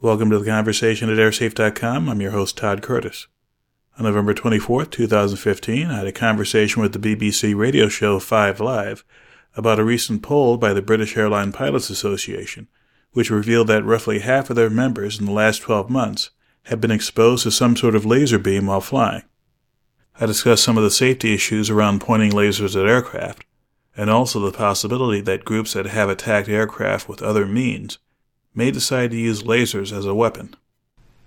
Welcome to the conversation at airsafe.com. I'm your host, Todd Curtis. On November 24th, 2015, I had a conversation with the BBC radio show 5 Live about a recent poll by the British Airline Pilots Association, which revealed that roughly half of their members in the last 12 months had been exposed to some sort of laser beam while flying. I discussed some of the safety issues around pointing lasers at aircraft, and also the possibility that groups that have attacked aircraft with other means may decide to use lasers as a weapon.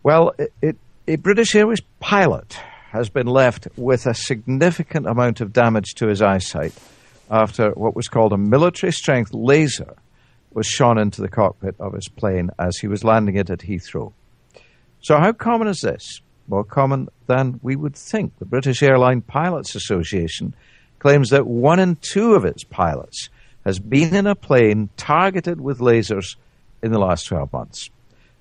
Well, it, it, a British Airways pilot has been left with a significant amount of damage to his eyesight after what was called a military strength laser was shone into the cockpit of his plane as he was landing it at Heathrow. So, how common is this? More common than we would think. The British Airline Pilots Association claims that one in two of its pilots has been in a plane targeted with lasers in the last 12 months.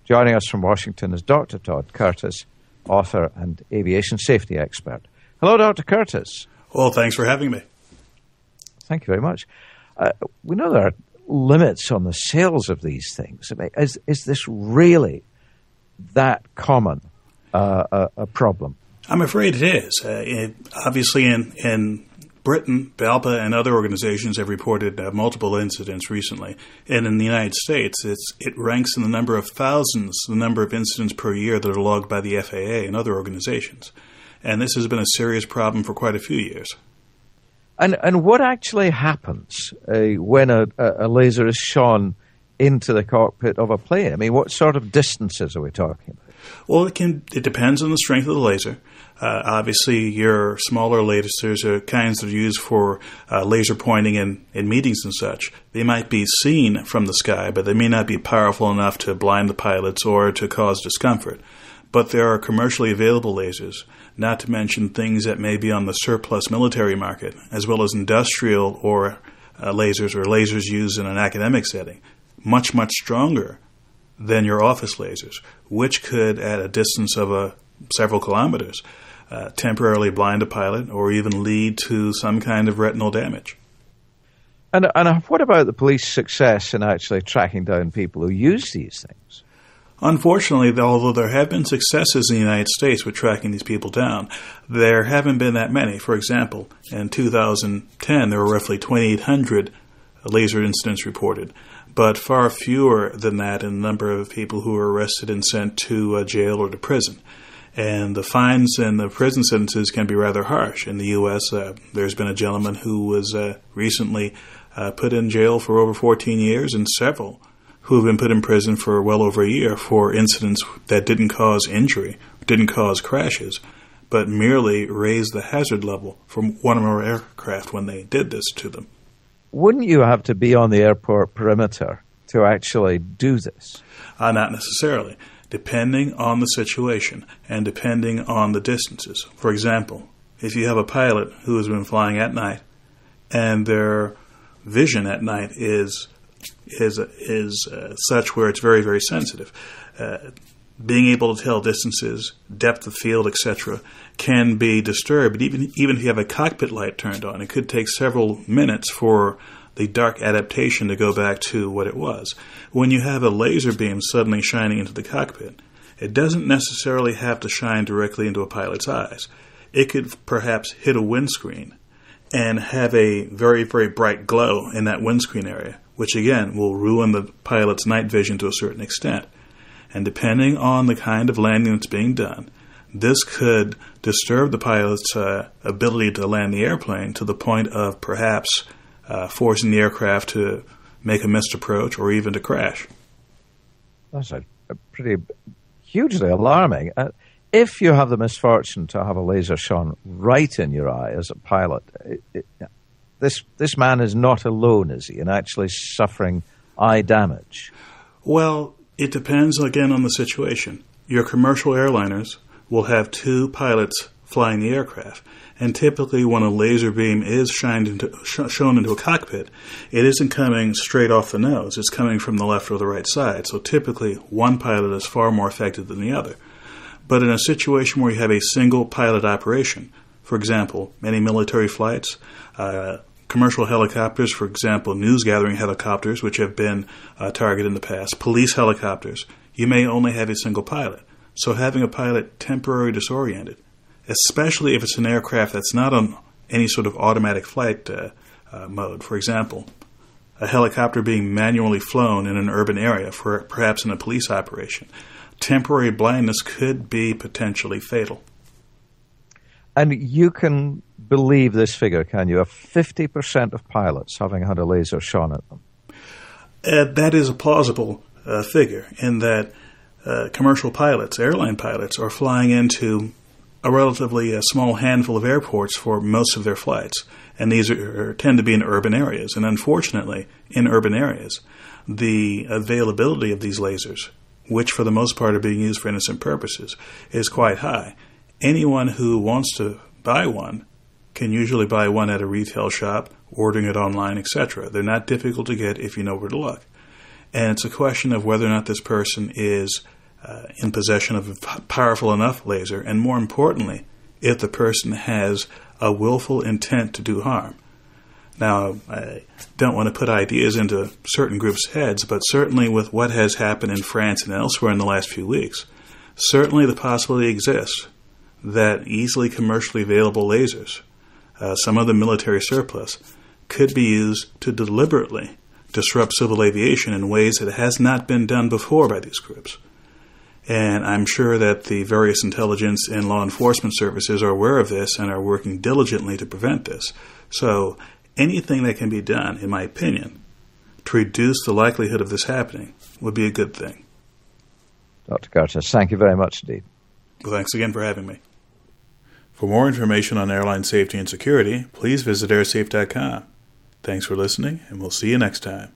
Joining us from Washington is Dr. Todd Curtis, author and aviation safety expert. Hello, Dr. Curtis. Well, thanks for having me. Thank you very much. Uh, we know there are limits on the sales of these things. Is, is this really that common uh, a, a, problem? I'm afraid it is. Uh, it, obviously, in, in Britain, BALPA, and other organizations have reported uh, multiple incidents recently. And in the United States, it ranks in the number of thousands, the number of incidents per year that are logged by the FAA and other organizations. And this has been a serious problem for quite a few years. And, and what actually happens uh, when a, a laser is shone into the cockpit of a plane? I mean, what sort of distances are we talking? Well, it can. It depends on the strength of the laser. Uh, obviously, your smaller lasers are kinds that are used for uh, laser pointing in, in meetings and such. They might be seen from the sky, but they may not be powerful enough to blind the pilots or to cause discomfort. But there are commercially available lasers, not to mention things that may be on the surplus military market, as well as industrial or uh, lasers or lasers used in an academic setting, much, much stronger than your office lasers, which could, at a distance of a, uh, several kilometers, uh, temporarily blind a pilot or even lead to some kind of retinal damage. And, and what about the police success in actually tracking down people who use these things? Unfortunately, although there have been successes in the United States with tracking these people down, there haven't been that many. For example, in 2010, there were roughly 2,800 laser incidents reported, but far fewer than that in the number of people who were arrested and sent to uh, jail or to prison and the fines and the prison sentences can be rather harsh. In the U.S., uh, there's been a gentleman who was uh, recently uh, put in jail for over 14 years, and several who have been put in prison for well over a year for incidents that didn't cause injury, didn't cause crashes, but merely raised the hazard level from one of our aircraft when they did this to them. Wouldn't you have to be on the airport perimeter to actually do this? Uh, not necessarily depending on the situation and depending on the distances. For example, if you have a pilot who has been flying at night and their vision at night is is is uh, such where it's very very sensitive. Uh, being able to tell distances, depth of field, etc., can be disturbed. Even even if you have a cockpit light turned on, it could take several minutes for the dark adaptation to go back to what it was. When you have a laser beam suddenly shining into the cockpit, it doesn't necessarily have to shine directly into a pilot's eyes. It could perhaps hit a windscreen and have a very, very bright glow in that windscreen area, which again will ruin the pilot's night vision to a certain extent. And depending on the kind of landing that's being done, this could disturb the pilot's uh, ability to land the airplane to the point of perhaps uh, forcing the aircraft to make a missed approach or even to crash. That's a, a pretty hugely alarming. Uh, if you have the misfortune to have a laser shone right in your eye as a pilot, it, it, this this man is not alone, is he, in actually suffering eye damage? Well, it depends again on the situation. Your commercial airliners will have two pilots flying the aircraft. And typically, when a laser beam is shined into, sh- shown into a cockpit, it isn't coming straight off the nose. It's coming from the left or the right side. So typically, one pilot is far more affected than the other. But in a situation where you have a single pilot operation, for example, many military flights, uh, commercial helicopters, for example, news gathering helicopters, which have been uh, targeted in the past, police helicopters, you may only have a single pilot. So having a pilot temporarily disoriented, especially if it's an aircraft that's not on any sort of automatic flight uh, uh, mode, for example, a helicopter being manually flown in an urban area, for perhaps in a police operation, temporary blindness could be potentially fatal. And you can believe this figure, can you? Of 50% of pilots having had a laser shone at them. Uh, that is a plausible uh, figure in that uh, commercial pilots, airline pilots, are flying into a relatively uh, small handful of airports for most of their flights and these are, tend to be in urban areas. And unfortunately, in urban areas, the availability of these lasers, which for the most part are being used for innocent purposes, is quite high. Anyone who wants to buy one can usually buy one at a retail shop, ordering it online, etc. They're not difficult to get if you know where to look. And it's a question of whether or not this person is uh, in possession of a powerful enough laser, and more importantly, if the person has a willful intent to do harm. Now, I don't want to put ideas into certain groups' heads, but certainly with what has happened in France and elsewhere in the last few weeks, certainly the possibility exists that easily commercially available lasers, uh, some of the military surplus, could be used to deliberately disrupt civil aviation in ways that has not been done before by these groups. And I'm sure that the various intelligence and law enforcement services are aware of this and are working diligently to prevent this. So, anything that can be done, in my opinion, to reduce the likelihood of this happening would be a good thing. Dr. Curtis, thank you very much indeed. Well, thanks again for having me. For more information on airline safety and security, please visit airsafe.com. Thanks for listening, and we'll see you next time.